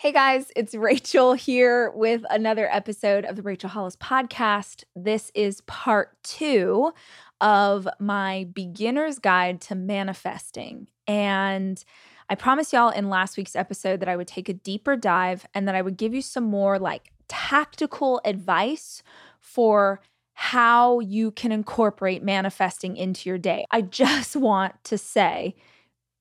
Hey guys, it's Rachel here with another episode of the Rachel Hollis podcast. This is part two of my beginner's guide to manifesting. And I promised y'all in last week's episode that I would take a deeper dive and that I would give you some more like tactical advice for how you can incorporate manifesting into your day. I just want to say,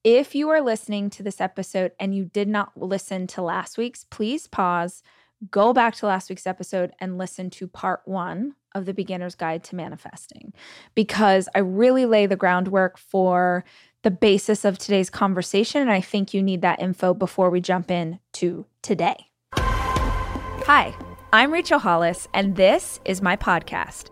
if you are listening to this episode and you did not listen to last week's, please pause, go back to last week's episode and listen to part one of the beginner's guide to manifesting because I really lay the groundwork for the basis of today's conversation. And I think you need that info before we jump in to today. Hi, I'm Rachel Hollis, and this is my podcast.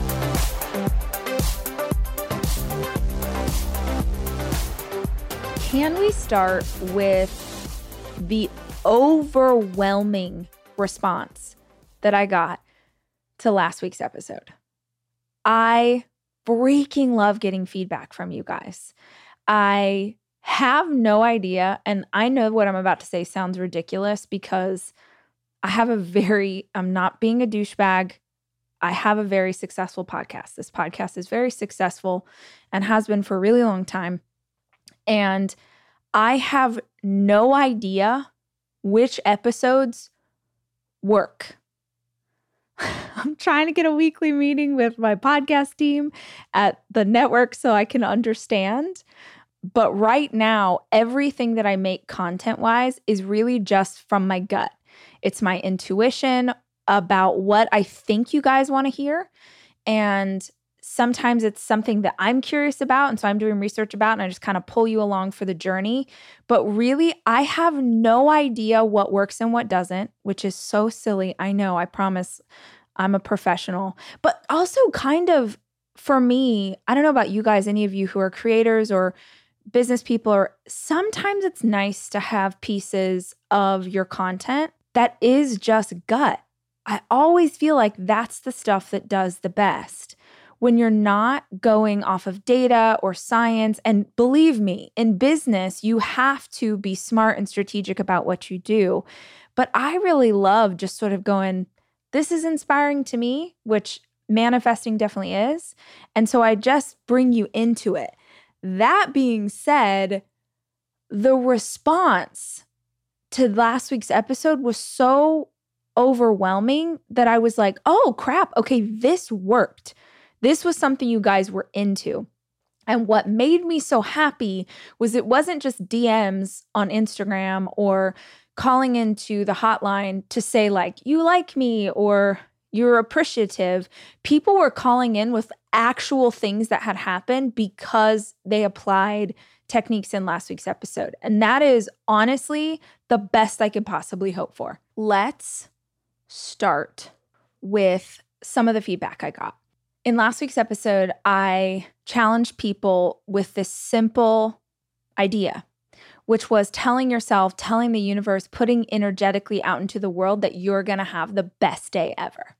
Can we start with the overwhelming response that I got to last week's episode? I freaking love getting feedback from you guys. I have no idea, and I know what I'm about to say sounds ridiculous because I have a very, I'm not being a douchebag. I have a very successful podcast. This podcast is very successful and has been for a really long time. And I have no idea which episodes work. I'm trying to get a weekly meeting with my podcast team at the network so I can understand. But right now, everything that I make content wise is really just from my gut. It's my intuition about what I think you guys want to hear. And sometimes it's something that I'm curious about. And so I'm doing research about, and I just kind of pull you along for the journey. But really, I have no idea what works and what doesn't, which is so silly. I know, I promise I'm a professional, but also kind of for me, I don't know about you guys, any of you who are creators or business people, or sometimes it's nice to have pieces of your content that is just gut. I always feel like that's the stuff that does the best when you're not going off of data or science. And believe me, in business, you have to be smart and strategic about what you do. But I really love just sort of going, this is inspiring to me, which manifesting definitely is. And so I just bring you into it. That being said, the response to last week's episode was so overwhelming that I was like, oh crap, okay, this worked. This was something you guys were into. And what made me so happy was it wasn't just DMs on Instagram or calling into the hotline to say, like, you like me or you're appreciative. People were calling in with actual things that had happened because they applied techniques in last week's episode. And that is honestly the best I could possibly hope for. Let's start with some of the feedback I got. In last week's episode, I challenged people with this simple idea, which was telling yourself, telling the universe, putting energetically out into the world that you're going to have the best day ever.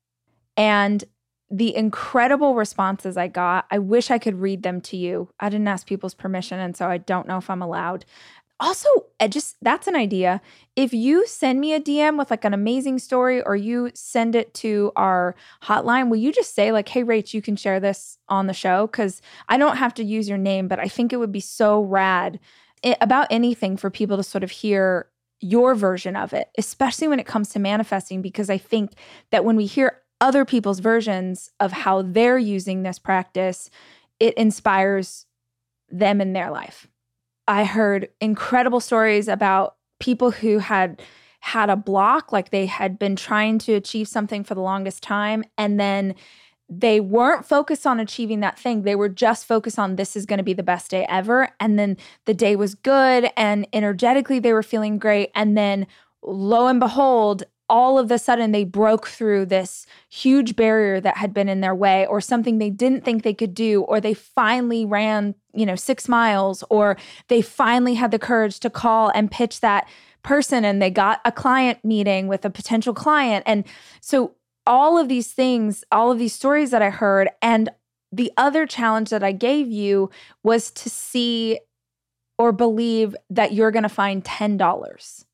And the incredible responses I got, I wish I could read them to you. I didn't ask people's permission, and so I don't know if I'm allowed also just that's an idea. If you send me a dm with like an amazing story or you send it to our hotline will you just say like hey rach you can share this on the show? Because i don't have to use your name but i think it would be so rad it, about anything for people to sort of hear your version of it especially when it comes to manifesting because i think that when we hear other people's versions of how they're using this practice it inspires them in their life I heard incredible stories about people who had had a block, like they had been trying to achieve something for the longest time. And then they weren't focused on achieving that thing. They were just focused on this is going to be the best day ever. And then the day was good and energetically they were feeling great. And then lo and behold, all of a sudden they broke through this huge barrier that had been in their way or something they didn't think they could do or they finally ran you know 6 miles or they finally had the courage to call and pitch that person and they got a client meeting with a potential client and so all of these things, all of these stories that I heard. And the other challenge that I gave you was to see or believe that you're going to find $10.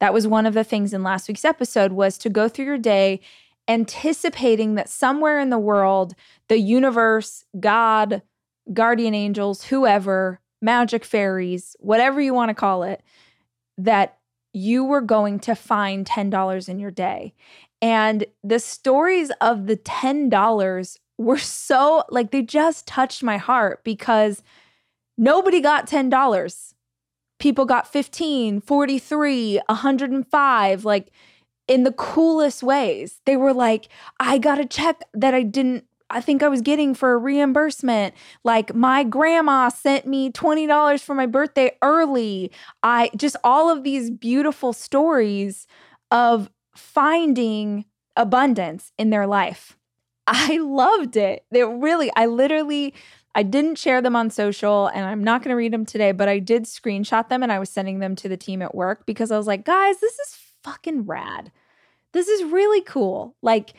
That was one of the things in last week's episode was to go through your day anticipating that somewhere in the world, the universe, God, guardian angels, whoever, magic fairies, whatever you want to call it, that you were going to find $10 in your day. And the stories of the $10 were so like they just touched my heart because nobody got $10. People got 15, 43, 105, like in the coolest ways. They were like, I got a check that I didn't I think I was getting for a reimbursement. Like my grandma sent me $20 for my birthday early. I just all of these beautiful stories of finding abundance in their life. I loved it. They really, I literally, I didn't share them on social and I'm not going to read them today, but I did screenshot them and I was sending them to the team at work because I was like, guys, this is fucking rad. This is really cool. Like,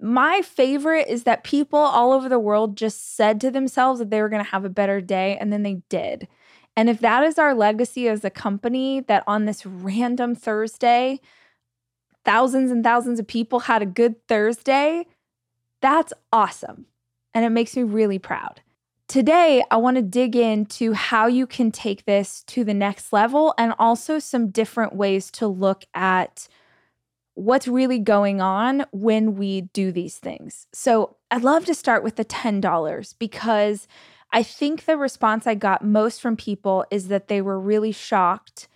my favorite is that people all over the world just said to themselves that they were going to have a better day and then they did. And if that is our legacy as a company, that on this random Thursday, thousands and thousands of people had a good Thursday, that's awesome. And it makes me really proud. Today, I want to dig into how you can take this to the next level and also some different ways to look at what's really going on when we do these things. So, I'd love to start with the $10 because I think the response I got most from people is that they were really shocked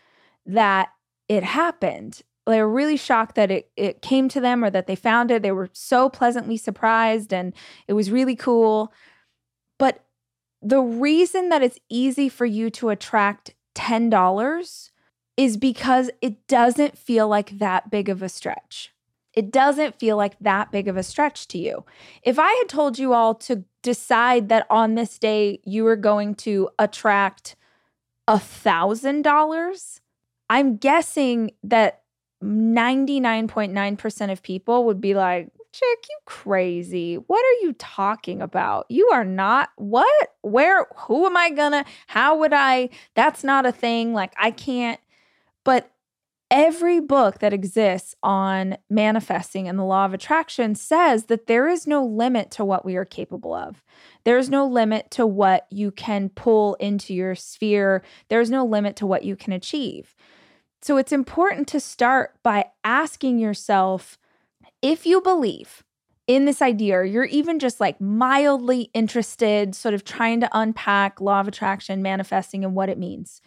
that it happened they were really shocked that it, it came to them or that they found it. They were so pleasantly surprised and it was really cool. But the reason that it's easy for you to attract $10 is because it doesn't feel like that big of a stretch. It doesn't feel like that big of a stretch to you. If I had told you all to decide that on this day you were going to attract a thousand dollars, I'm guessing that 99.9% of people would be like, Chick, you crazy. What are you talking about? You are not what? Where? Who am I gonna? How would I? That's not a thing. Like, I can't. But every book that exists on manifesting and the law of attraction says that there is no limit to what we are capable of. There's no limit to what you can pull into your sphere. There's no limit to what you can achieve. So it's important to start by asking yourself if you believe in this idea, or you're even just like mildly interested, sort of trying to unpack law of attraction, manifesting, and what it means.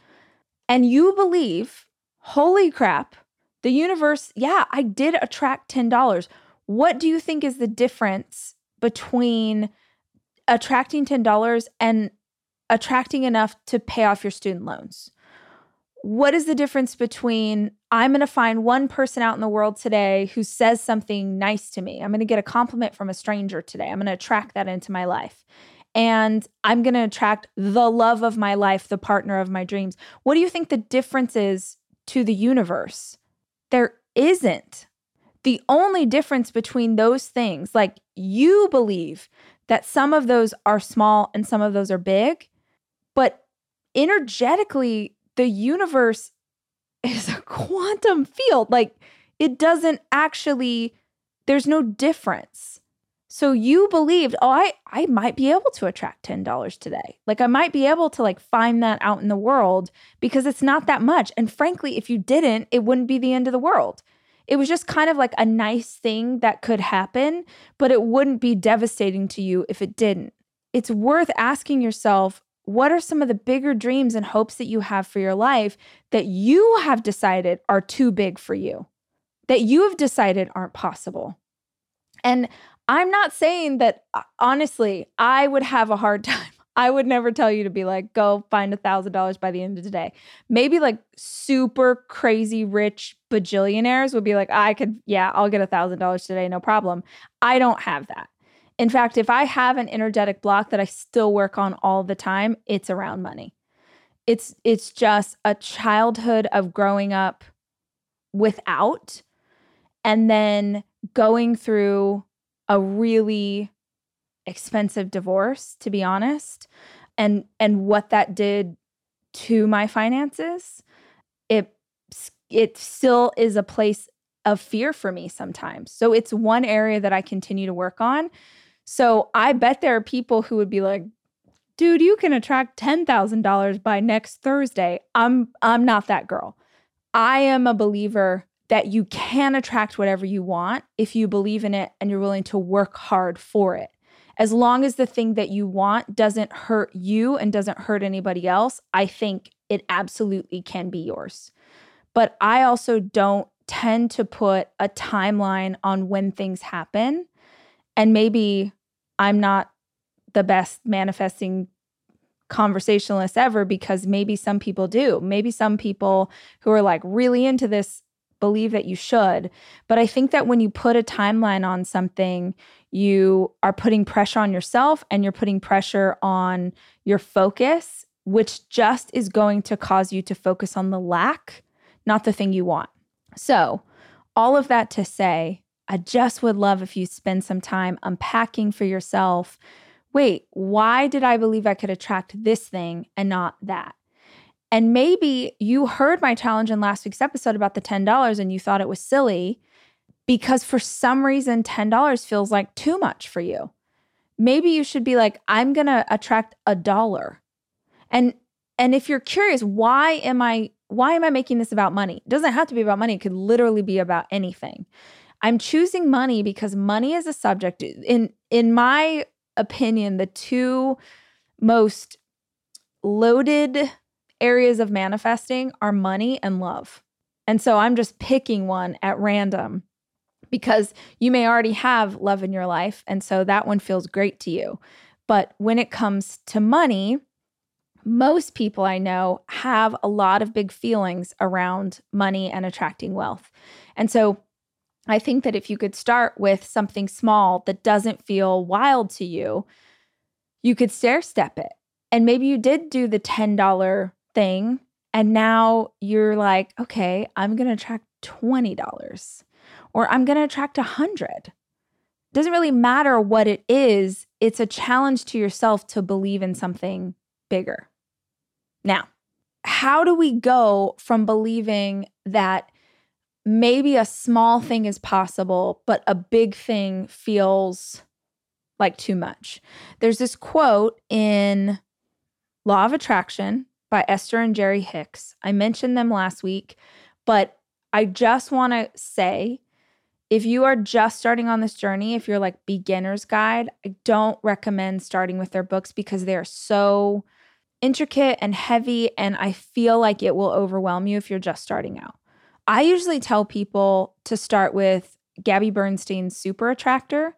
And you believe, holy crap, the universe, yeah, I did attract $10. What do you think is the difference between attracting $10 and attracting enough to pay off your student loans? what is the difference between I'm going to find one person out in the world today who says something nice to me? I'm going to get a compliment from a stranger today. I'm going to attract that into my life. And I'm going to attract the love of my life, the partner of my dreams. What do you think the difference is to the universe? There isn't. The only difference between those things, like you believe that some of those are small and some of those are big, but energetically, the universe is a quantum field. Like it doesn't actually, there's no difference. So you believed, oh, I, I might be able to attract $10 today. Like I might be able to like find that out in the world because it's not that much. And frankly, if you didn't, it wouldn't be the end of the world. It was just kind of like a nice thing that could happen, but it wouldn't be devastating to you if it didn't. It's worth asking yourself, what are some of the bigger dreams and hopes that you have for your life that you have decided are too big for you, that you have decided aren't possible? And I'm not saying that, uh, honestly, I would have a hard time. I would never tell you to be like, go find a thousand dollars by the end of the day. Maybe like super crazy rich bajillionaires would be like, I could, yeah, I'll get a thousand dollars today, no problem. I don't have that. In fact, if I have an energetic block that I still work on all the time, it's around money. It's it's just a childhood of growing up without and then going through a really expensive divorce to be honest and and what that did to my finances it it still is a place of fear for me sometimes so it's one area that I continue to work on so I bet there are people who would be like, dude, you can attract $10,000 by next Thursday. I'm I'm not that girl. I am a believer that you can attract whatever you want if you believe in it and you're willing to work hard for it. As long as the thing that you want doesn't hurt you and doesn't hurt anybody else, I think it absolutely can be yours. But I also don't tend to put a timeline on when things happen. And maybe I'm not the best manifesting conversationalist ever because maybe some people do. Maybe some people who are like really into this believe that you should. But I think that when you put a timeline on something, you are putting pressure on yourself and you're putting pressure on your focus, which just is going to cause you to focus on the lack, not the thing you want. So, all of that to say, I just would love if you spend some time unpacking for yourself wait, why did I believe I could attract this thing and not that? And maybe you heard my challenge in last week's episode about the $10 and you thought it was silly because for some reason $10 feels like too much for you. Maybe you should be like I'm going to attract a dollar. And and if you're curious why am I why am I making this about money? It doesn't have to be about money. It could literally be about anything. I'm choosing money because money is a subject in in my opinion the two most loaded areas of manifesting are money and love. And so I'm just picking one at random because you may already have love in your life and so that one feels great to you. But when it comes to money, most people I know have a lot of big feelings around money and attracting wealth. And so I think that if you could start with something small that doesn't feel wild to you, you could stair step it. And maybe you did do the $10 thing and now you're like, okay, I'm going to attract $20 or I'm going to attract 100. Doesn't really matter what it is, it's a challenge to yourself to believe in something bigger. Now, how do we go from believing that maybe a small thing is possible, but a big thing feels like too much. There's this quote in Law of Attraction by Esther and Jerry Hicks. I mentioned them last week, but I just want to say if you are just starting on this journey, if you're like beginner's guide, I don't recommend starting with their books because they are so intricate and heavy and I feel like it will overwhelm you if you're just starting out. I usually tell people to start with Gabby Bernstein's Super Attractor.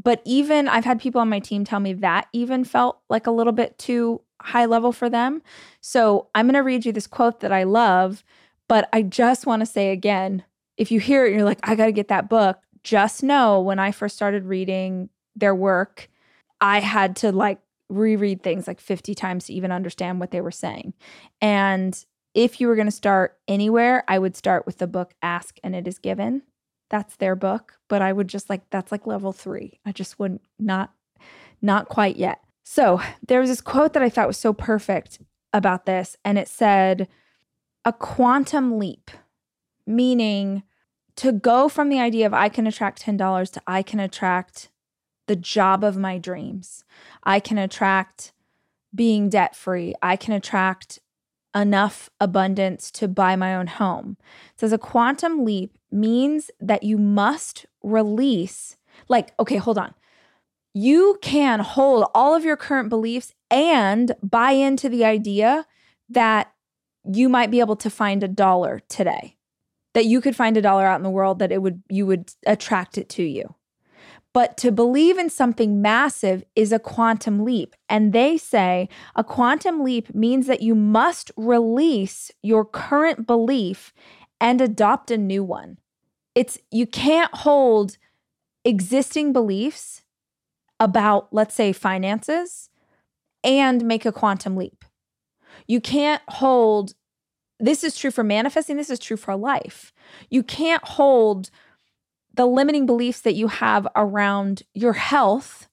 But even I've had people on my team tell me that even felt like a little bit too high level for them. So I'm going to read you this quote that I love. But I just want to say again if you hear it, you're like, I got to get that book. Just know when I first started reading their work, I had to like reread things like 50 times to even understand what they were saying. And if you were going to start anywhere, I would start with the book Ask and It Is Given. That's their book, but I would just like that's like level 3. I just would not not quite yet. So, there was this quote that I thought was so perfect about this and it said a quantum leap, meaning to go from the idea of I can attract $10 to I can attract the job of my dreams. I can attract being debt free. I can attract enough abundance to buy my own home. Says a quantum leap means that you must release, like, okay, hold on. You can hold all of your current beliefs and buy into the idea that you might be able to find a dollar today that you could find a dollar out in the world that it would you would attract it to you but to believe in something massive is a quantum leap. And they say a quantum leap means that you must release your current belief and adopt a new one. It's you can't hold existing beliefs about let's say finances and make a quantum leap. You can't hold, this is true for manifesting, this is true for life. You can't hold the limiting beliefs that you have around your health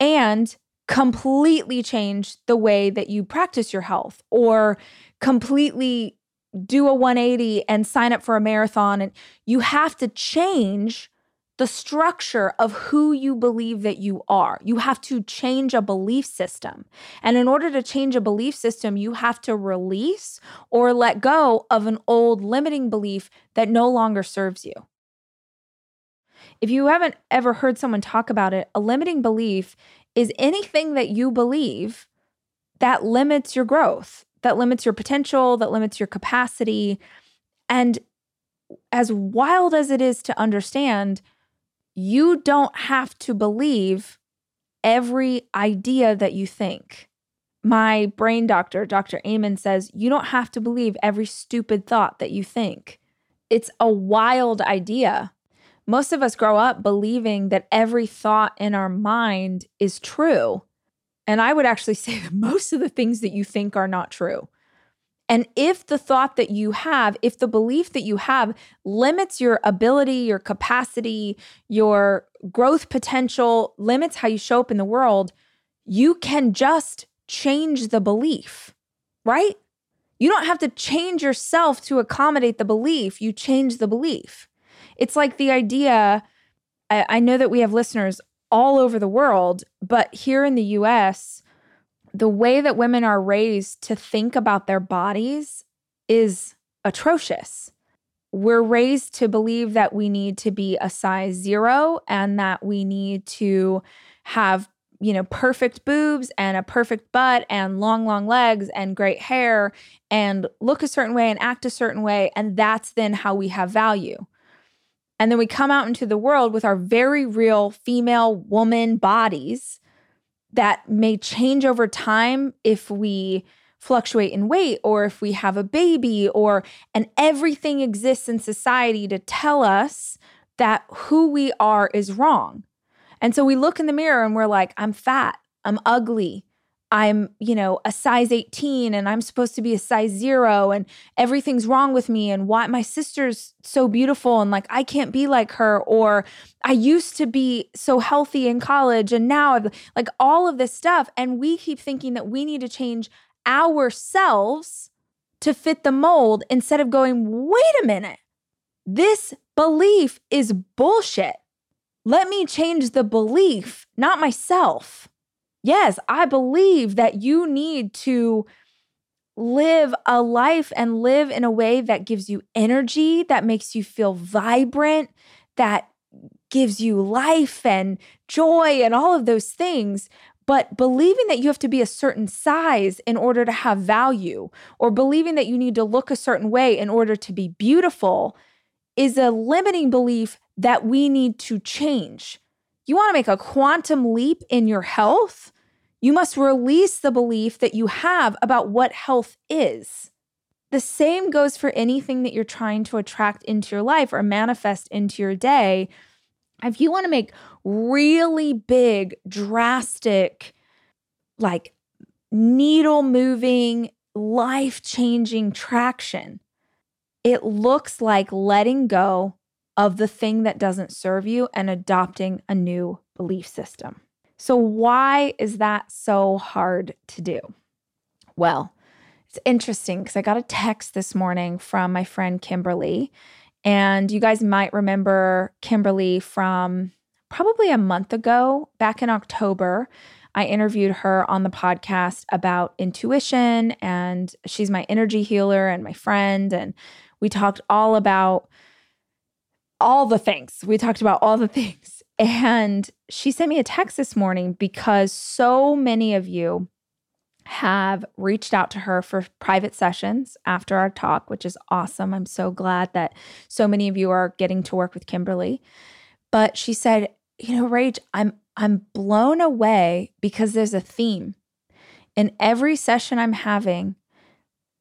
and completely change the way that you practice your health or completely do a 180 and sign up for a marathon and you have to change the structure of who you believe that you are. You have to change a belief system. And in order to change a belief system, you have to release or let go of an old limiting belief that no longer serves you. If you haven't ever heard someone talk about it, a limiting belief is anything that you believe that limits your growth, that limits your potential, that limits your capacity. And as wild as it is to understand, you don't have to believe every idea that you think. My brain doctor, Dr. Amen, says you don't have to believe every stupid thought that you think. It's a wild idea. Most of us grow up believing that every thought in our mind is true. And I would actually say that most of the things that you think are not true. And if the thought that you have, if the belief that you have limits your ability, your capacity, your growth potential, limits how you show up in the world, you can just change the belief, right? You don't have to change yourself to accommodate the belief, you change the belief. It's like the idea I, I know that we have listeners all over the world, but here in the US, the way that women are raised to think about their bodies is atrocious. We're raised to believe that we need to be a size zero and that we need to have, you know, perfect boobs and a perfect butt and long, long legs and great hair and look a certain way and act a certain way. And that's then how we have value. And then we come out into the world with our very real female woman bodies that may change over time if we fluctuate in weight or if we have a baby or and everything exists in society to tell us that who we are is wrong. And so we look in the mirror and we're like I'm fat, I'm ugly, I'm, you know, a size 18 and I'm supposed to be a size 0 and everything's wrong with me and why my sister's so beautiful and like I can't be like her or I used to be so healthy in college and now I've like all of this stuff and we keep thinking that we need to change ourselves to fit the mold instead of going, "Wait a minute. This belief is bullshit. Let me change the belief, not myself." Yes, I believe that you need to live a life and live in a way that gives you energy, that makes you feel vibrant, that gives you life and joy and all of those things. But believing that you have to be a certain size in order to have value, or believing that you need to look a certain way in order to be beautiful, is a limiting belief that we need to change. You want to make a quantum leap in your health? You must release the belief that you have about what health is. The same goes for anything that you're trying to attract into your life or manifest into your day. If you want to make really big, drastic, like needle moving, life changing traction, it looks like letting go of the thing that doesn't serve you and adopting a new belief system. So, why is that so hard to do? Well, it's interesting because I got a text this morning from my friend Kimberly. And you guys might remember Kimberly from probably a month ago, back in October. I interviewed her on the podcast about intuition, and she's my energy healer and my friend. And we talked all about all the things. We talked about all the things. And she sent me a text this morning because so many of you have reached out to her for private sessions after our talk, which is awesome. I'm so glad that so many of you are getting to work with Kimberly. But she said, "You know, Rach, I'm I'm blown away because there's a theme. In every session I'm having,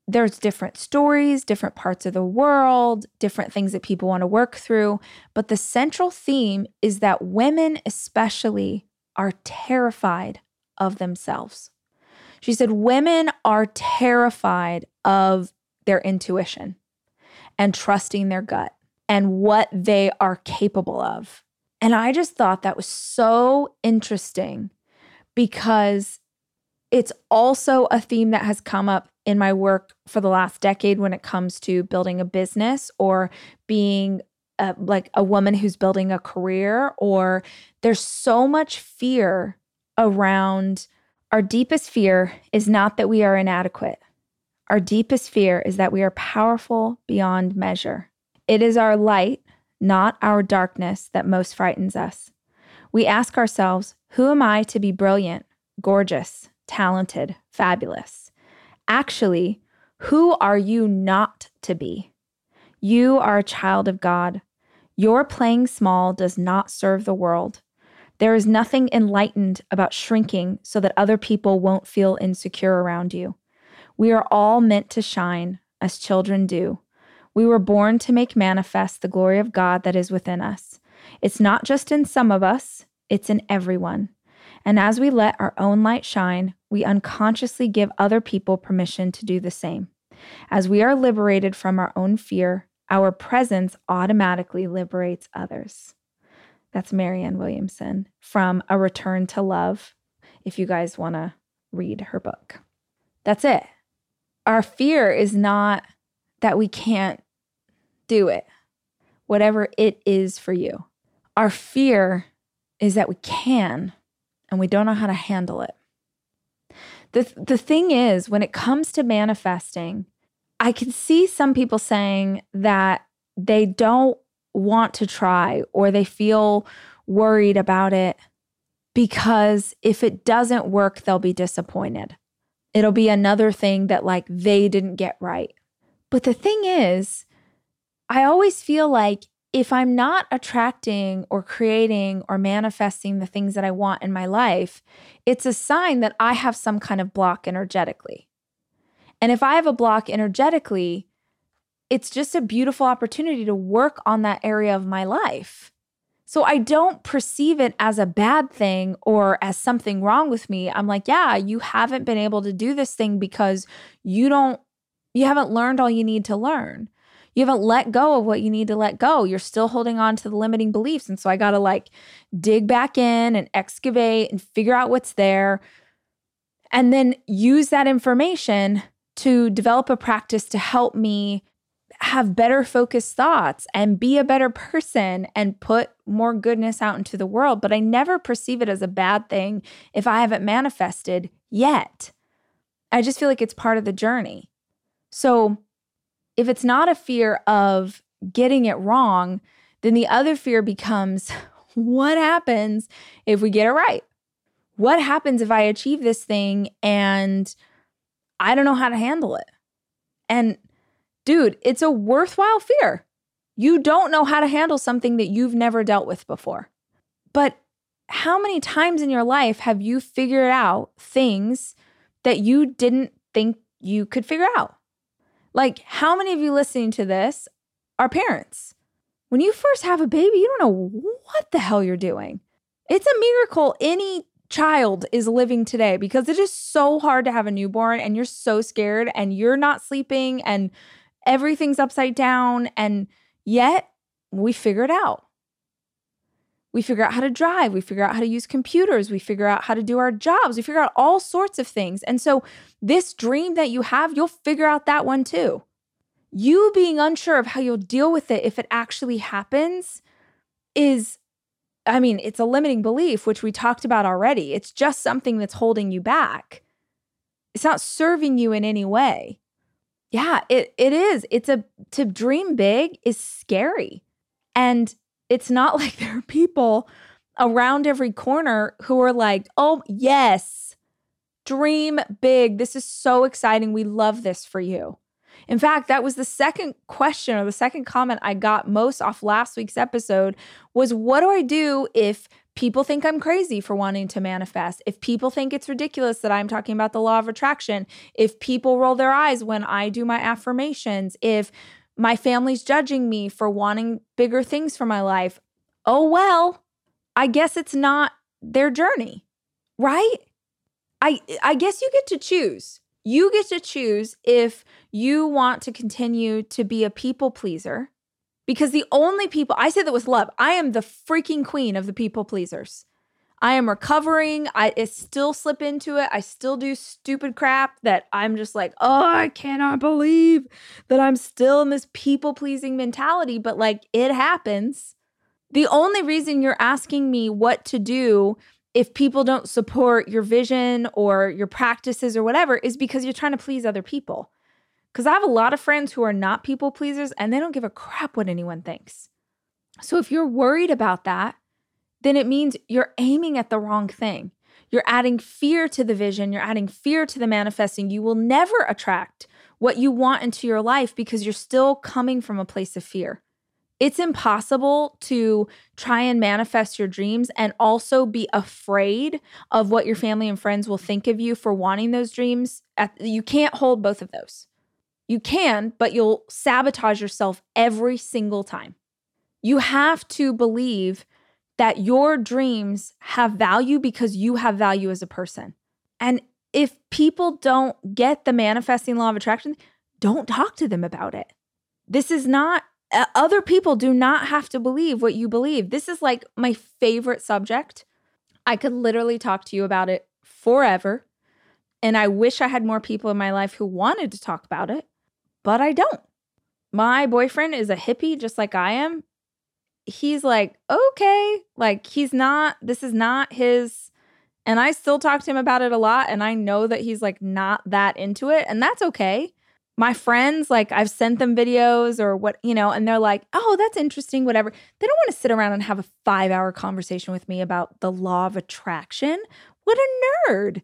there's different stories, different parts of the world, different things that people want to work through, but the central theme is that women especially are terrified of themselves." She said, Women are terrified of their intuition and trusting their gut and what they are capable of. And I just thought that was so interesting because it's also a theme that has come up in my work for the last decade when it comes to building a business or being a, like a woman who's building a career or there's so much fear around our deepest fear is not that we are inadequate. Our deepest fear is that we are powerful beyond measure. It is our light, not our darkness, that most frightens us. We ask ourselves, who am I to be brilliant, gorgeous, talented, fabulous? Actually, who are you not to be? You are a child of God. Your playing small does not serve the world. There is nothing enlightened about shrinking so that other people won't feel insecure around you. We are all meant to shine, as children do. We were born to make manifest the glory of God that is within us. It's not just in some of us, it's in everyone. And as we let our own light shine, we unconsciously give other people permission to do the same. As we are liberated from our own fear, our presence automatically liberates others. That's Marianne Williamson from A Return to Love, if you guys want to read her book. That's it. Our fear is not that we can't do it, whatever it is for you. Our fear is that we can and we don't know how to handle it. The, the thing is, when it comes to manifesting, I can see some people saying that they don't want to try or they feel worried about it because if it doesn't work, they'll be disappointed. It'll be another thing that like they didn't get right. But the thing is, I always feel like if I'm not attracting or creating or manifesting the things that I want in my life, it's a sign that I have some kind of block energetically. And if I have a block energetically, it's just a beautiful opportunity to work on that area of my life. So I don't perceive it as a bad thing or as something wrong with me. I'm like, yeah, you haven't been able to do this thing because you don't, you haven't learned all you need to learn. You haven't let go of what you need to let go. You're still holding on to the limiting beliefs. And so I got to like dig back in and excavate and figure out what's there. And then use that information to develop a practice to help me have better focused thoughts and be a better person and put more goodness out into the world. But I never perceive it as a bad thing if I haven't manifested yet. I just feel like it's part of the journey. So if it's not a fear of getting it wrong, then the other fear becomes what happens if we get it right? What happens if I achieve this thing and I don't know how to handle it? And dude, it's a worthwhile fear. You don't know how to handle something that you've never dealt with before. But how many times in your life have you figured out things that you didn't think you could figure out? Like, how many of you listening to this are parents? When you first have a baby, you don't know what the hell you're doing. It's a miracle any child is living today because it is so hard to have a newborn and you're so scared and you're not sleeping and everything's upside down. And yet we figure it out. We figure out how to drive. We figure out how to use computers. We figure out how to do our jobs. We figure out all sorts of things. And so, this dream that you have, you'll figure out that one too. You being unsure of how you'll deal with it if it actually happens is, I mean, it's a limiting belief, which we talked about already. It's just something that's holding you back. It's not serving you in any way. Yeah, it it is. It's a to dream big is scary. And it's not like there are people around every corner who are like, "Oh, yes. dream big. This is so exciting. We love this for you. In fact, that was the second question or the second comment I got most off last week's episode was what do I do if people think I'm crazy for wanting to manifest? If people think it's ridiculous that I'm talking about the law of attraction, if people roll their eyes when I do my affirmations, if my family's judging me for wanting bigger things for my life, oh well, I guess it's not their journey, right? I I guess you get to choose. You get to choose if you want to continue to be a people pleaser because the only people I say that with love, I am the freaking queen of the people pleasers. I am recovering. I, I still slip into it. I still do stupid crap that I'm just like, oh, I cannot believe that I'm still in this people pleasing mentality. But like, it happens. The only reason you're asking me what to do if people don't support your vision or your practices or whatever is because you're trying to please other people. Because I have a lot of friends who are not people pleasers and they don't give a crap what anyone thinks. So if you're worried about that, then it means you're aiming at the wrong thing. You're adding fear to the vision, you're adding fear to the manifesting. You will never attract what you want into your life because you're still coming from a place of fear. It's impossible to try and manifest your dreams and also be afraid of what your family and friends will think of you for wanting those dreams. You can't hold both of those. You can, but you'll sabotage yourself every single time. You have to believe that your dreams have value because you have value as a person. And if people don't get the manifesting law of attraction, don't talk to them about it. This is not uh, other people do not have to believe what you believe. This is like my favorite subject. I could literally talk to you about it forever. And I wish I had more people in my life who wanted to talk about it, but I don't. My boyfriend is a hippie just like I am. He's like, okay, like he's not, this is not his. And I still talk to him about it a lot. And I know that he's like not that into it. And that's okay my friends, like I've sent them videos or what, you know, and they're like, oh, that's interesting, whatever. They don't want to sit around and have a five hour conversation with me about the law of attraction. What a nerd.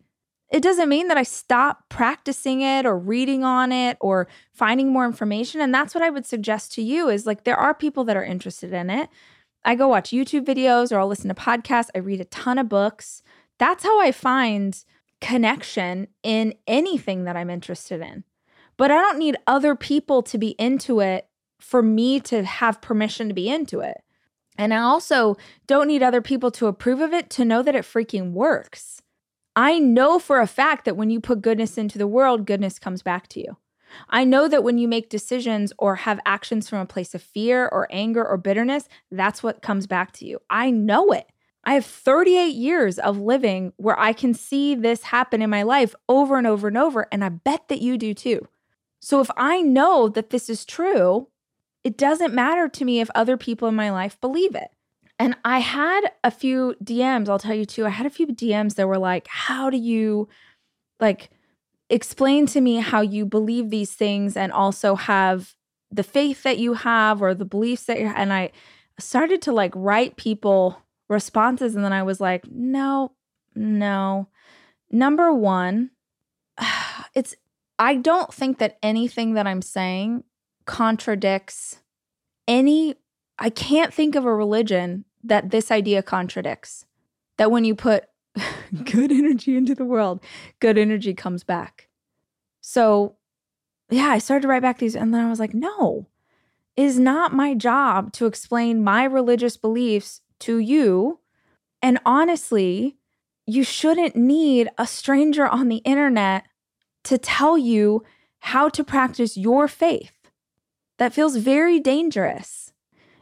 It doesn't mean that I stop practicing it or reading on it or finding more information. And that's what I would suggest to you is like, there are people that are interested in it. I go watch YouTube videos or I'll listen to podcasts. I read a ton of books. That's how I find connection in anything that I'm interested in but I don't need other people to be into it for me to have permission to be into it. And I also don't need other people to approve of it to know that it freaking works. I know for a fact that when you put goodness into the world, goodness comes back to you. I know that when you make decisions or have actions from a place of fear or anger or bitterness, that's what comes back to you. I know it. I have 38 years of living where I can see this happen in my life over and over and over. And I bet that you do too. So if I know that this is true, it doesn't matter to me if other people in my life believe it. And I had a few DMs, I'll tell you too. I had a few DMs that were like, How do you like explain to me how you believe these things and also have the faith that you have or the beliefs that you're and I started to like write people responses and then I was like, no, no. Number one, it's I don't think that anything that I'm saying contradicts any. I can't think of a religion that this idea contradicts. That when you put good energy into the world, good energy comes back. So, yeah, I started to write back these, and then I was like, no, it is not my job to explain my religious beliefs to you. And honestly, you shouldn't need a stranger on the internet to tell you how to practice your faith. That feels very dangerous.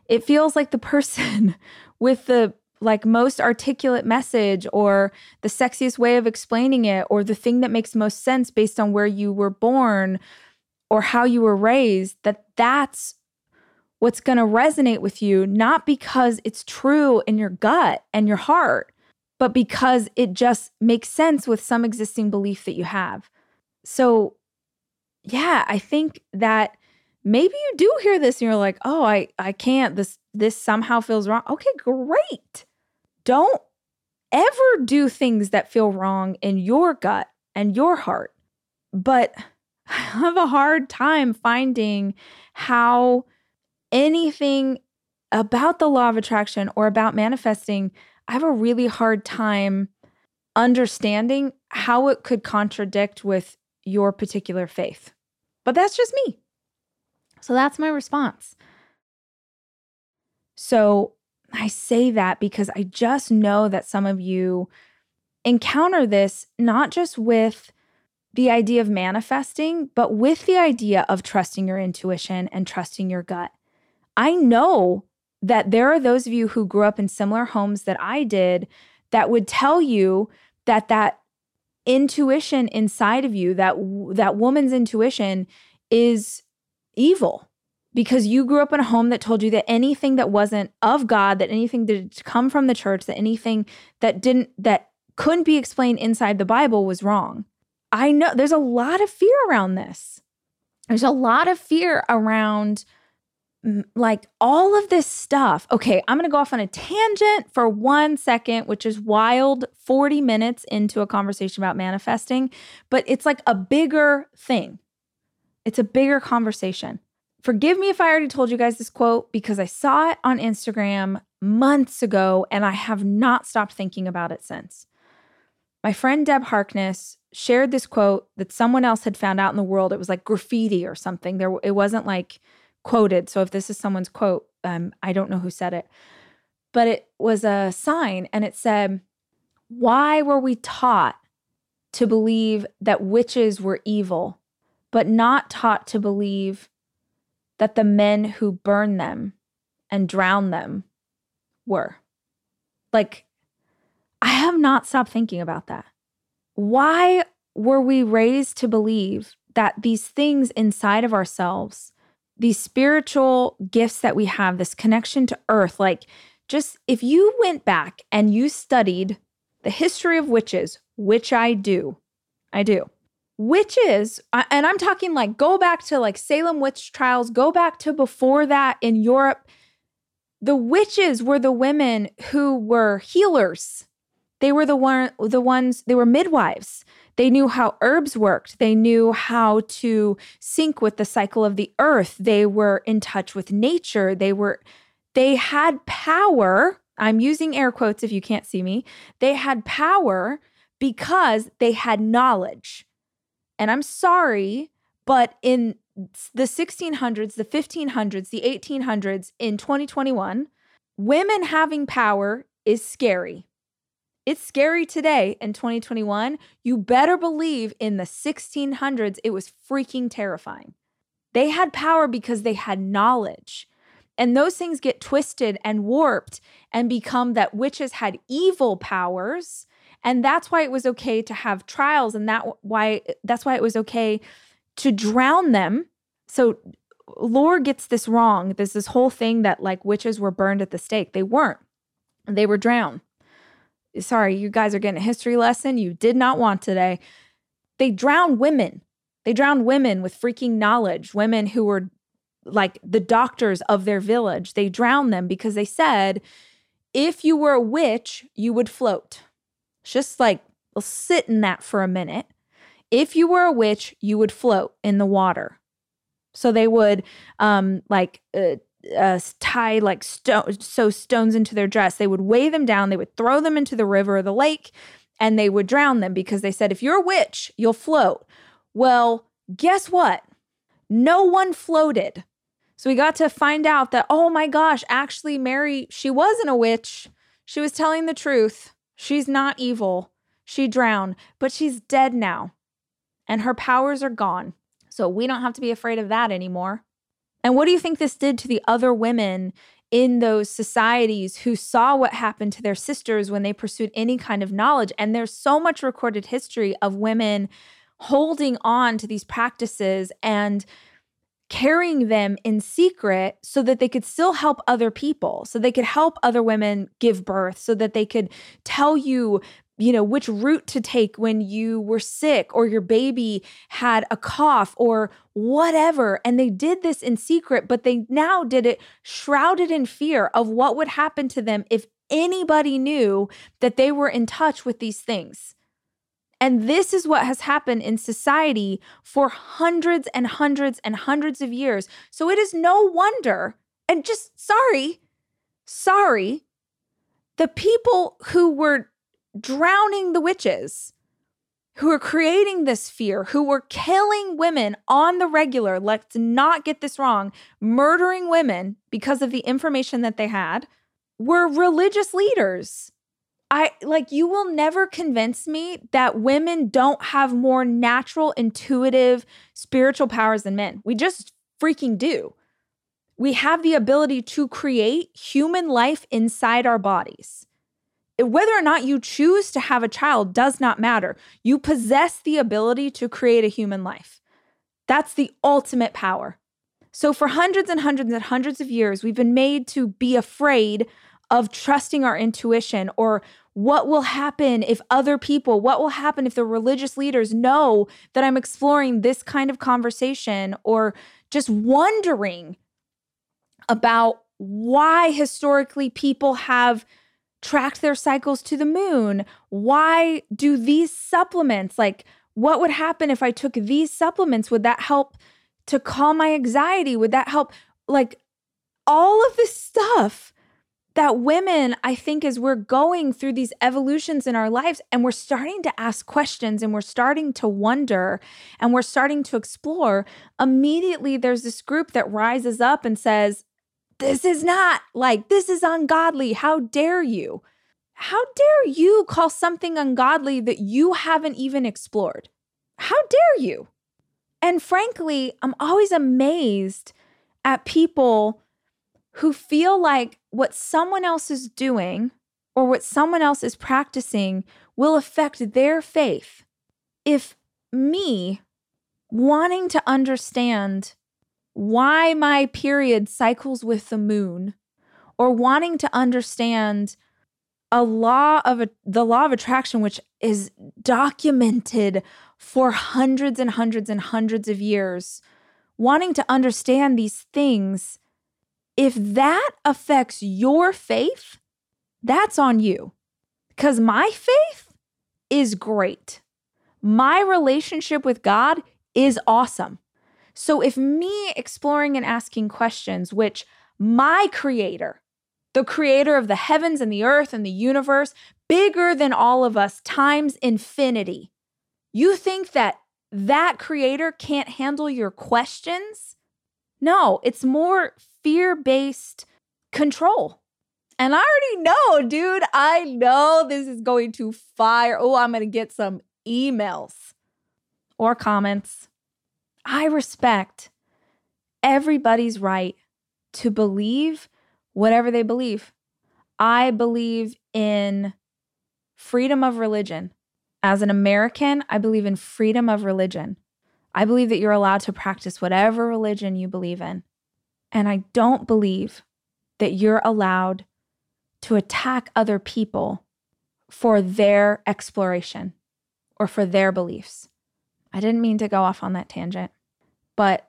It feels like the person with the like most articulate message or the sexiest way of explaining it or the thing that makes most sense based on where you were born or how you were raised that that's what's going to resonate with you not because it's true in your gut and your heart but because it just makes sense with some existing belief that you have so yeah, I think that maybe you do hear this and you're like, "Oh, I I can't. This this somehow feels wrong." Okay, great. Don't ever do things that feel wrong in your gut and your heart. But I have a hard time finding how anything about the law of attraction or about manifesting, I have a really hard time understanding how it could contradict with your particular faith. But that's just me. So that's my response. So I say that because I just know that some of you encounter this not just with the idea of manifesting, but with the idea of trusting your intuition and trusting your gut. I know that there are those of you who grew up in similar homes that I did that would tell you that that intuition inside of you that that woman's intuition is evil because you grew up in a home that told you that anything that wasn't of God that anything that come from the church that anything that didn't that couldn't be explained inside the Bible was wrong. I know there's a lot of fear around this. There's a lot of fear around like all of this stuff. Okay, I'm going to go off on a tangent for one second, which is wild 40 minutes into a conversation about manifesting, but it's like a bigger thing. It's a bigger conversation. Forgive me if I already told you guys this quote because I saw it on Instagram months ago and I have not stopped thinking about it since. My friend Deb Harkness shared this quote that someone else had found out in the world. It was like graffiti or something. There it wasn't like quoted. So if this is someone's quote, um, I don't know who said it, but it was a sign and it said, Why were we taught to believe that witches were evil, but not taught to believe that the men who burned them and drowned them were? Like, I have not stopped thinking about that. Why were we raised to believe that these things inside of ourselves these spiritual gifts that we have, this connection to earth, like just if you went back and you studied the history of witches, which I do, I do. Witches, and I'm talking like go back to like Salem witch trials, go back to before that in Europe. The witches were the women who were healers. They were the one the ones they were midwives. They knew how herbs worked. They knew how to sync with the cycle of the earth. They were in touch with nature. They were they had power. I'm using air quotes if you can't see me. They had power because they had knowledge. And I'm sorry, but in the 1600s, the 1500s, the 1800s, in 2021, women having power is scary. It's scary today in 2021. You better believe in the 1600s, it was freaking terrifying. They had power because they had knowledge. And those things get twisted and warped and become that witches had evil powers. And that's why it was okay to have trials and that why that's why it was okay to drown them. So lore gets this wrong. There's this whole thing that like witches were burned at the stake. They weren't. They were drowned sorry, you guys are getting a history lesson you did not want today. They drowned women. They drowned women with freaking knowledge, women who were like the doctors of their village. They drowned them because they said, if you were a witch, you would float. Just like, we'll sit in that for a minute. If you were a witch, you would float in the water. So they would um like uh, uh, tie like stone, so stones into their dress. They would weigh them down. They would throw them into the river or the lake, and they would drown them because they said, if you're a witch, you'll float. Well, guess what? No one floated. So we got to find out that, oh my gosh, actually, Mary, she wasn't a witch. She was telling the truth. She's not evil. She drowned, but she's dead now, and her powers are gone. So we don't have to be afraid of that anymore. And what do you think this did to the other women in those societies who saw what happened to their sisters when they pursued any kind of knowledge? And there's so much recorded history of women holding on to these practices and carrying them in secret so that they could still help other people, so they could help other women give birth, so that they could tell you you know, which route to take when you were sick or your baby had a cough or whatever. And they did this in secret, but they now did it shrouded in fear of what would happen to them if anybody knew that they were in touch with these things. And this is what has happened in society for hundreds and hundreds and hundreds of years. So it is no wonder, and just sorry, sorry, the people who were drowning the witches, who were creating this fear, who were killing women on the regular, let's not get this wrong, murdering women because of the information that they had, were religious leaders. I like you will never convince me that women don't have more natural, intuitive, spiritual powers than men. We just freaking do. We have the ability to create human life inside our bodies. Whether or not you choose to have a child does not matter. You possess the ability to create a human life. That's the ultimate power. So, for hundreds and hundreds and hundreds of years, we've been made to be afraid of trusting our intuition or what will happen if other people, what will happen if the religious leaders know that I'm exploring this kind of conversation or just wondering about why historically people have tracked their cycles to the moon. Why do these supplements, like what would happen if I took these supplements? Would that help to calm my anxiety? Would that help? Like all of this stuff that women, I think, as we're going through these evolutions in our lives and we're starting to ask questions and we're starting to wonder and we're starting to explore, immediately there's this group that rises up and says, This is not like, this is ungodly. How dare you? How dare you call something ungodly that you haven't even explored? How dare you? And frankly, I'm always amazed at people who feel like what someone else is doing or what someone else is practicing will affect their faith. If me wanting to understand why my period cycles with the moon or wanting to understand a law of a, the law of attraction which is documented for hundreds and hundreds and hundreds of years wanting to understand these things if that affects your faith, that's on you. Because my faith is great. My relationship with God is awesome. So if me exploring and asking questions, which my creator, the creator of the heavens and the earth and the universe, bigger than all of us times infinity, you think that that creator can't handle your questions? No, it's more fear based control. And I already know, dude, I know this is going to fire. Oh, I'm going to get some emails or comments. I respect everybody's right to believe whatever they believe. I believe in freedom of religion. As an American, I believe in freedom of religion. I believe that you're allowed to practice whatever religion you believe in. And I don't believe that you're allowed to attack other people for their exploration or for their beliefs. I didn't mean to go off on that tangent, but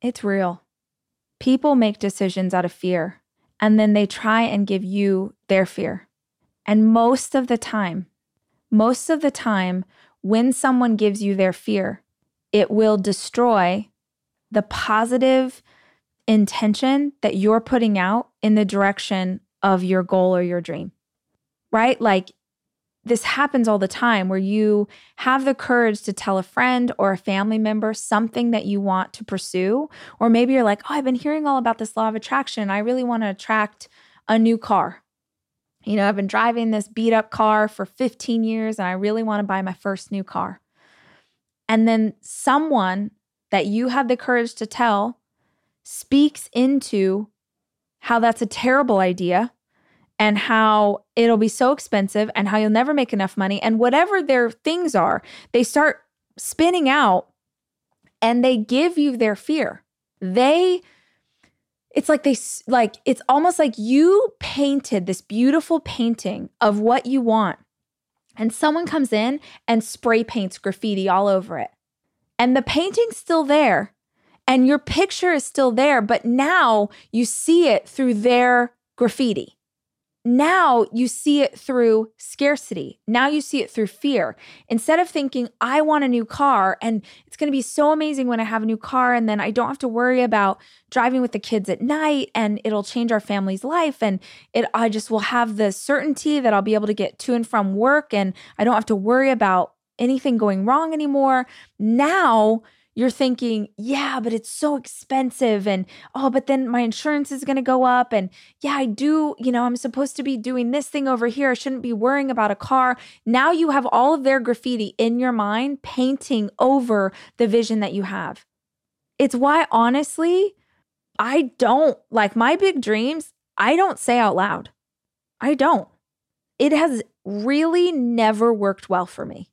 it's real. People make decisions out of fear and then they try and give you their fear. And most of the time, most of the time, when someone gives you their fear, it will destroy the positive intention that you're putting out in the direction of your goal or your dream, right? Like this happens all the time where you have the courage to tell a friend or a family member something that you want to pursue. Or maybe you're like, oh, I've been hearing all about this law of attraction. I really want to attract a new car. You know, I've been driving this beat up car for 15 years and I really want to buy my first new car. And then someone that you had the courage to tell speaks into how that's a terrible idea and how it'll be so expensive and how you'll never make enough money and whatever their things are they start spinning out and they give you their fear. They it's like they like it's almost like you painted this beautiful painting of what you want and someone comes in and spray paints graffiti all over it. And the painting's still there and your picture is still there, but now you see it through their graffiti. now you see it through scarcity. Now you see it through fear. Instead of thinking, I want a new car and it's going to be so amazing when I have a new car and then I don't have to worry about driving with the kids at night and it'll change our family's life and it I just will have the certainty that I'll be able to get to and from work and I don't have to worry about anything going wrong anymore. Now you're thinking, yeah, but it's so expensive. And oh, but then my insurance is going to go up. And yeah, I do, you know, I'm supposed to be doing this thing over here. I shouldn't be worrying about a car. Now you have all of their graffiti in your mind painting over the vision that you have. It's why, honestly, I don't like my big dreams, I don't say out loud. I don't. It has really never worked well for me.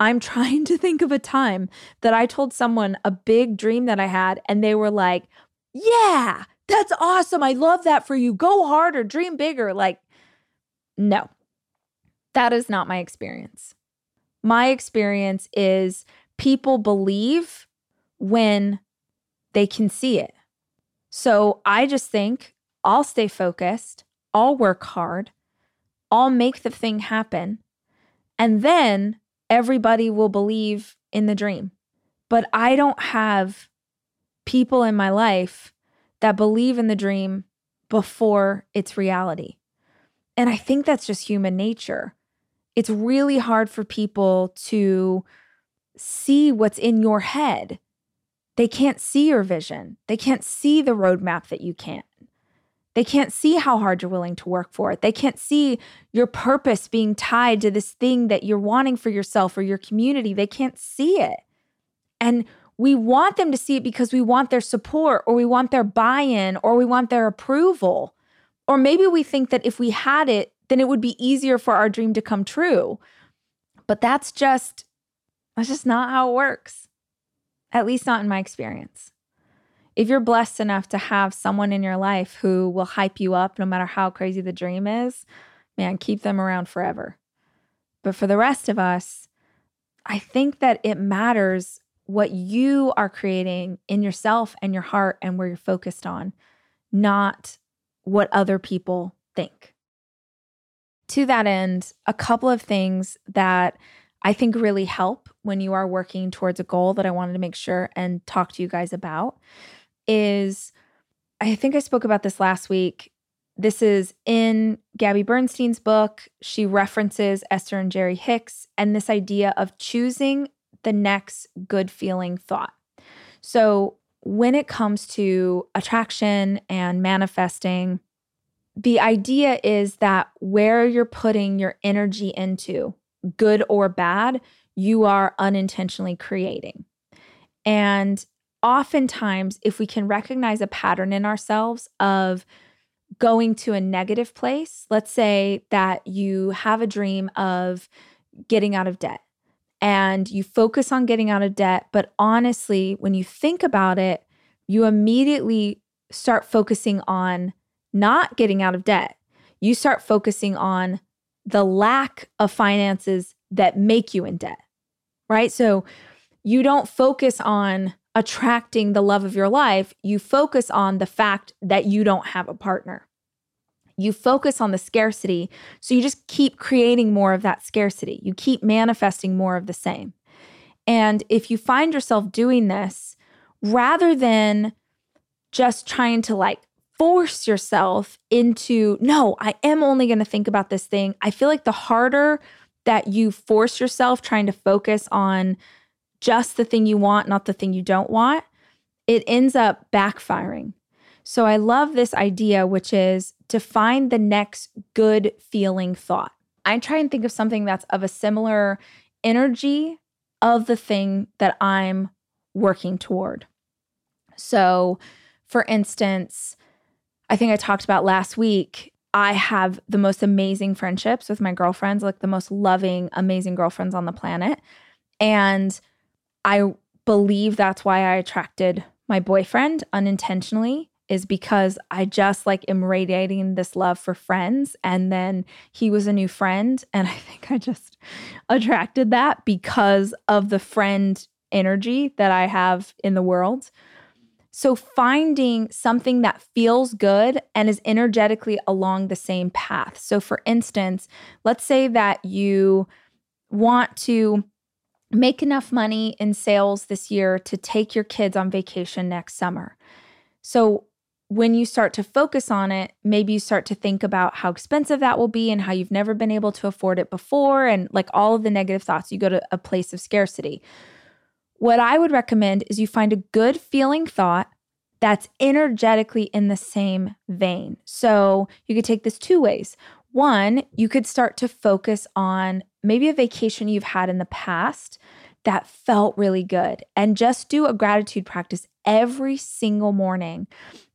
I'm trying to think of a time that I told someone a big dream that I had, and they were like, Yeah, that's awesome. I love that for you. Go harder, dream bigger. Like, no, that is not my experience. My experience is people believe when they can see it. So I just think I'll stay focused, I'll work hard, I'll make the thing happen. And then everybody will believe in the dream. But I don't have people in my life that believe in the dream before it's reality. And I think that's just human nature. It's really hard for people to see what's in your head. They can't see your vision, they can't see the roadmap that you can't. They can't see how hard you're willing to work for it. They can't see your purpose being tied to this thing that you're wanting for yourself or your community. They can't see it. And we want them to see it because we want their support or we want their buy in or we want their approval. Or maybe we think that if we had it, then it would be easier for our dream to come true. But that's just, that's just not how it works, at least not in my experience if you're blessed enough to have someone in your life who will hype you up no matter how crazy the dream is, man, keep them around forever. But for the rest of us, I think that it matters what you are creating in yourself and your heart and where you're focused on, not what other people think. To that end, a couple of things that I think really help when you are working towards a goal that I wanted to make sure and talk to you guys about is I think I spoke about this last week. This is in Gabby Bernstein's book. She references Esther and Jerry Hicks and this idea of choosing the next good feeling thought. So, when it comes to attraction and manifesting, the idea is that where you're putting your energy into, good or bad, you are unintentionally creating. And oftentimes, if we can recognize a pattern in ourselves of going to a negative place, let's say that you have a dream of getting out of debt and you focus on getting out of debt, but honestly, when you think about it, you immediately start focusing on not getting out of debt. You start focusing on the lack of finances that make you in debt, right? So you don't focus on attracting the love of your life, you focus on the fact that you don't have a partner. You focus on the scarcity. So you just keep creating more of that scarcity. You keep manifesting more of the same. And if you find yourself doing this, rather than just trying to like force yourself into, no, I am only going to think about this thing, I feel like the harder that you force yourself trying to focus on just the thing you want, not the thing you don't want, it ends up backfiring. So I love this idea, which is to find the next good feeling thought. I try and think of something that's of a similar energy of the thing that I'm working toward. So, for instance, I think I talked about last week, I have the most amazing friendships with my girlfriends, like the most loving, amazing girlfriends on the planet. And I believe that's why I attracted my boyfriend unintentionally is because I just like am radiating this love for friends. And then he was a new friend. And I think I just attracted that because of the friend energy that I have in the world. So, finding something that feels good and is energetically along the same path. So, for instance, let's say that you want to make enough money in sales this year to take your kids on vacation next summer. So, when you start to focus on it, maybe you start to think about how expensive that will be and how you've never been able to afford it before, and like all of the negative thoughts. You go to a place of scarcity. What I would recommend is you find a good feeling thought that's energetically in the same vein. So you could take this two ways. One, you could start to focus on maybe a vacation you've had in the past that felt really good and just do a gratitude practice every single morning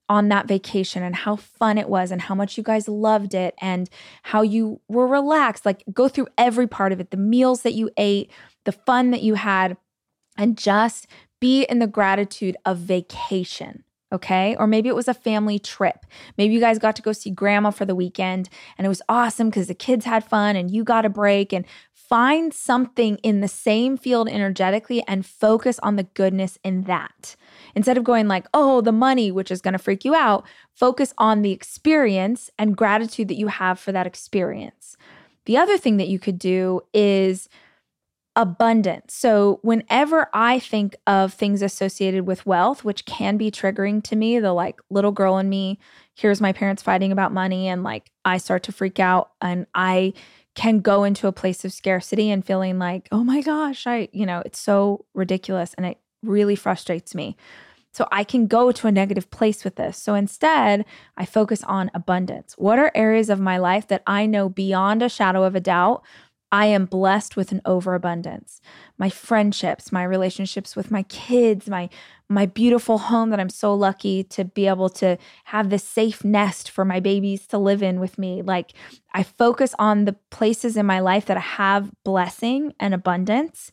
on that vacation and how fun it was and how much you guys loved it and how you were relaxed. Like go through every part of it the meals that you ate, the fun that you had, and just be in the gratitude of vacation. Okay. Or maybe it was a family trip. Maybe you guys got to go see grandma for the weekend and it was awesome because the kids had fun and you got a break. And find something in the same field energetically and focus on the goodness in that. Instead of going like, oh, the money, which is going to freak you out, focus on the experience and gratitude that you have for that experience. The other thing that you could do is abundance. So, whenever I think of things associated with wealth, which can be triggering to me, the like little girl in me hears my parents fighting about money and like I start to freak out and I can go into a place of scarcity and feeling like, oh my gosh, I, you know, it's so ridiculous and it really frustrates me. So I can go to a negative place with this. So instead, I focus on abundance. What are areas of my life that I know beyond a shadow of a doubt I am blessed with an overabundance. My friendships, my relationships with my kids, my my beautiful home that I'm so lucky to be able to have this safe nest for my babies to live in with me. Like I focus on the places in my life that I have blessing and abundance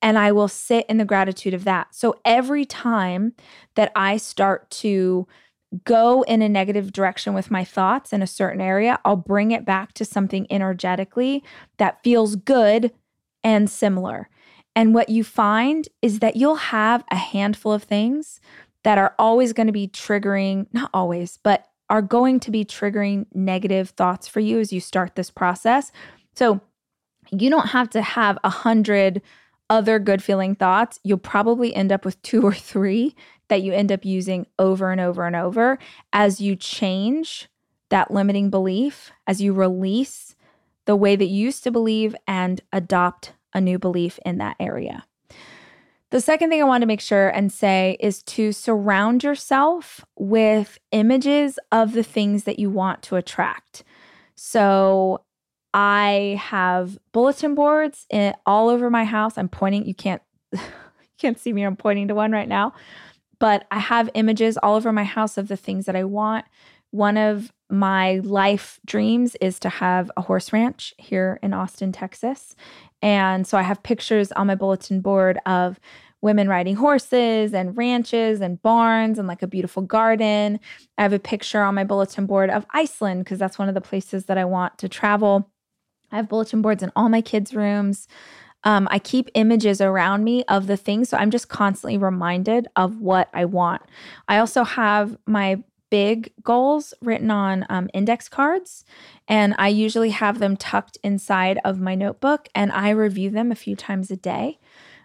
and I will sit in the gratitude of that. So every time that I start to go in a negative direction with my thoughts in a certain area, I'll bring it back to something energetically that feels good and similar. And what you find is that you'll have a handful of things that are always going to be triggering, not always, but are going to be triggering negative thoughts for you as you start this process. So you don't have to have a hundred other good feeling thoughts. You'll probably end up with two or three that you end up using over and over and over as you change that limiting belief, as you release the way that you used to believe and adopt a new belief in that area. The second thing I want to make sure and say is to surround yourself with images of the things that you want to attract. So I have bulletin boards in, all over my house. I'm pointing, you can't you can't see me, I'm pointing to one right now but I have images all over my house of the things that I want. One of my life dreams is to have a horse ranch here in Austin, Texas. And so I have pictures on my bulletin board of women riding horses and ranches and barns and like a beautiful garden. I have a picture on my bulletin board of Iceland because that's one of the places that I want to travel. I have bulletin boards in all my kids' rooms. Um, I keep images around me of the things. So I'm just constantly reminded of what I want. I also have my big goals written on um, index cards, and I usually have them tucked inside of my notebook, and I review them a few times a day.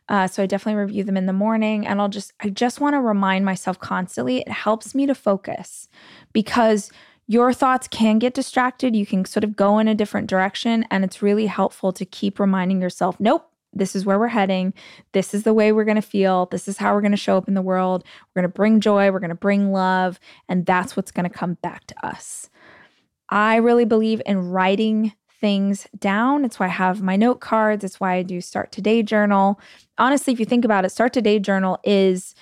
Uh, so I definitely review them in the morning, and I'll just I just want to remind myself constantly. It helps me to focus because your thoughts can get distracted. You can sort of go in a different direction. And it's really helpful to keep reminding yourself, nope, this is where we're heading. This is the way we're going to feel. This is how we're going to show up in the world. We're going to bring joy. We're going to bring love. And that's what's going to come back to us. I really believe in writing things down. It's why I have my note cards. It's why I do Start Today journal. Honestly, if you think about it, Start Today journal is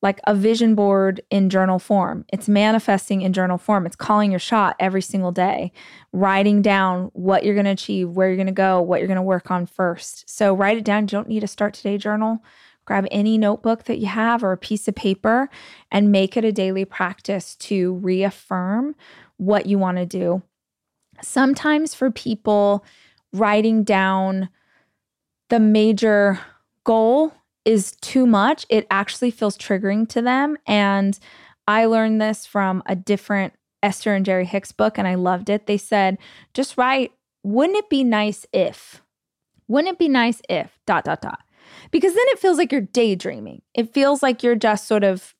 like a vision board in journal form. It's manifesting in journal form. It's calling your shot every single day, writing down what you're going to achieve, where you're going to go, what you're going to work on first. So write it down. You don't need a start today journal. Grab any notebook that you have or a piece of paper and make it a daily practice to reaffirm what you want to do. Sometimes for people, writing down the major goal is too much, it actually feels triggering to them. And I learned this from a different Esther and Jerry Hicks book, and I loved it. They said, just write, wouldn't it be nice if? Wouldn't it be nice if, dot, dot, dot. Because then it feels like you're daydreaming. It feels like you're just sort of,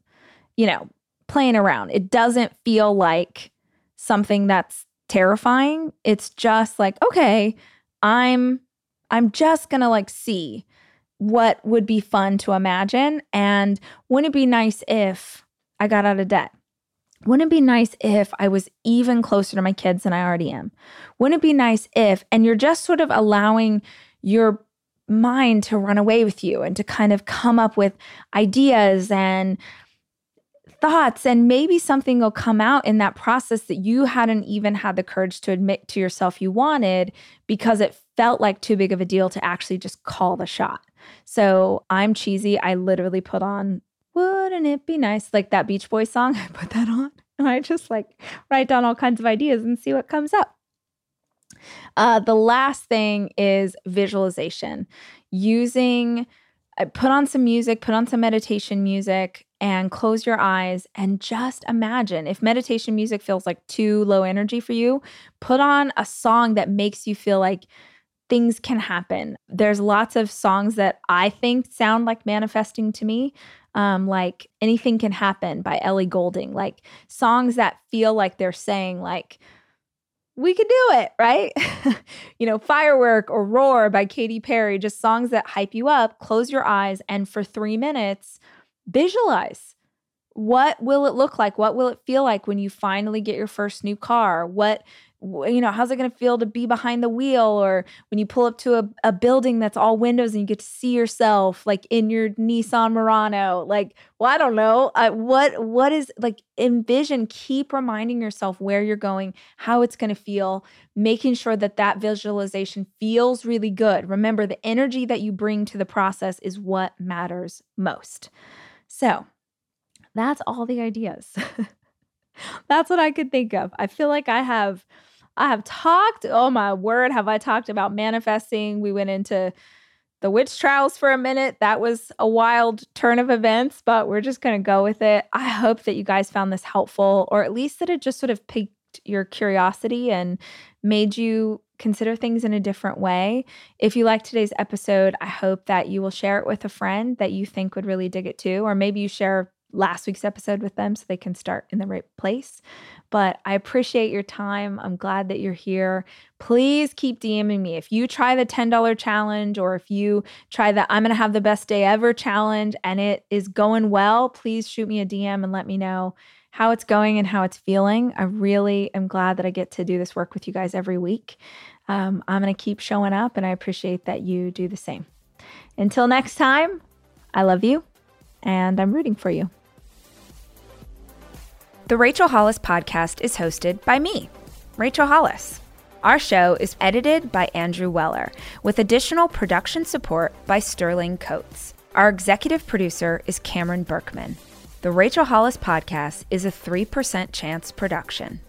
you know, playing around. It doesn't feel like something that's terrifying. It's just like, okay, I'm I'm just going to like see what would be fun to imagine and wouldn't it be nice if I got out of debt? Wouldn't it be nice if I was even closer to my kids than I already am? Wouldn't it be nice if and you're just sort of allowing your mind to run away with you and to kind of come up with ideas and thoughts and maybe something will come out in that process that you hadn't even had the courage to admit to yourself you wanted because it felt like too big of a deal to actually just call the shot. So I'm cheesy. I literally put on wouldn't it be nice like that Beach Boys song? I put that on and I just like write down all kinds of ideas and see what comes up. Uh, the last thing is visualization. Using, uh, put on some music, put on some meditation music, and close your eyes and just imagine if meditation music feels like too low energy for you, put on a song that makes you feel like things can happen. There's lots of songs that I think sound like manifesting to me. Um, like anything can happen by Ellie Goulding, like songs that feel like they're saying, like, we could do it, right? you know, Firework or Roar by Katy Perry, just songs that hype you up. Close your eyes and for three minutes, visualize. What will it look like? What will it feel like when you finally get your first new car? What you know, how's it going to feel to be behind the wheel or when you pull up to a, a building that's all windows and you get to see yourself like in your Nissan Murano? Like, well, I don't know. Uh, what, what is like envision, keep reminding yourself where you're going, how it's going to feel, making sure that that visualization feels really good. Remember, the energy that you bring to the process is what matters most. So that's all the ideas. that's what I could think of. I feel like I have I have talked, oh my word, have I talked about manifesting? We went into the witch trials for a minute. That was a wild turn of events, but we're just going to go with it. I hope that you guys found this helpful, or at least that it just sort of piqued your curiosity and made you consider things in a different way. If you like today's episode, I hope that you will share it with a friend that you think would really dig it too, or maybe you share last week's episode with them so they can start in the right place. But I appreciate your time. I'm glad that you're here. Please keep DMing me. If you try the $10 challenge or if you try the I'm going to have the best day ever challenge and it is going well, please shoot me a DM and let me know how it's going and how it's feeling. I really am glad that I get to do this work with you guys every week. Um, I'm going to keep showing up and I appreciate that you do the same. Until next time, I love you and I'm rooting for you. The Rachel Hollis podcast is hosted by me, Rachel Hollis. Our show is edited by Andrew Weller, with additional production support by Sterling Coates. Our executive producer is Cameron Berkman. The Rachel Hollis podcast is a 3% chance production.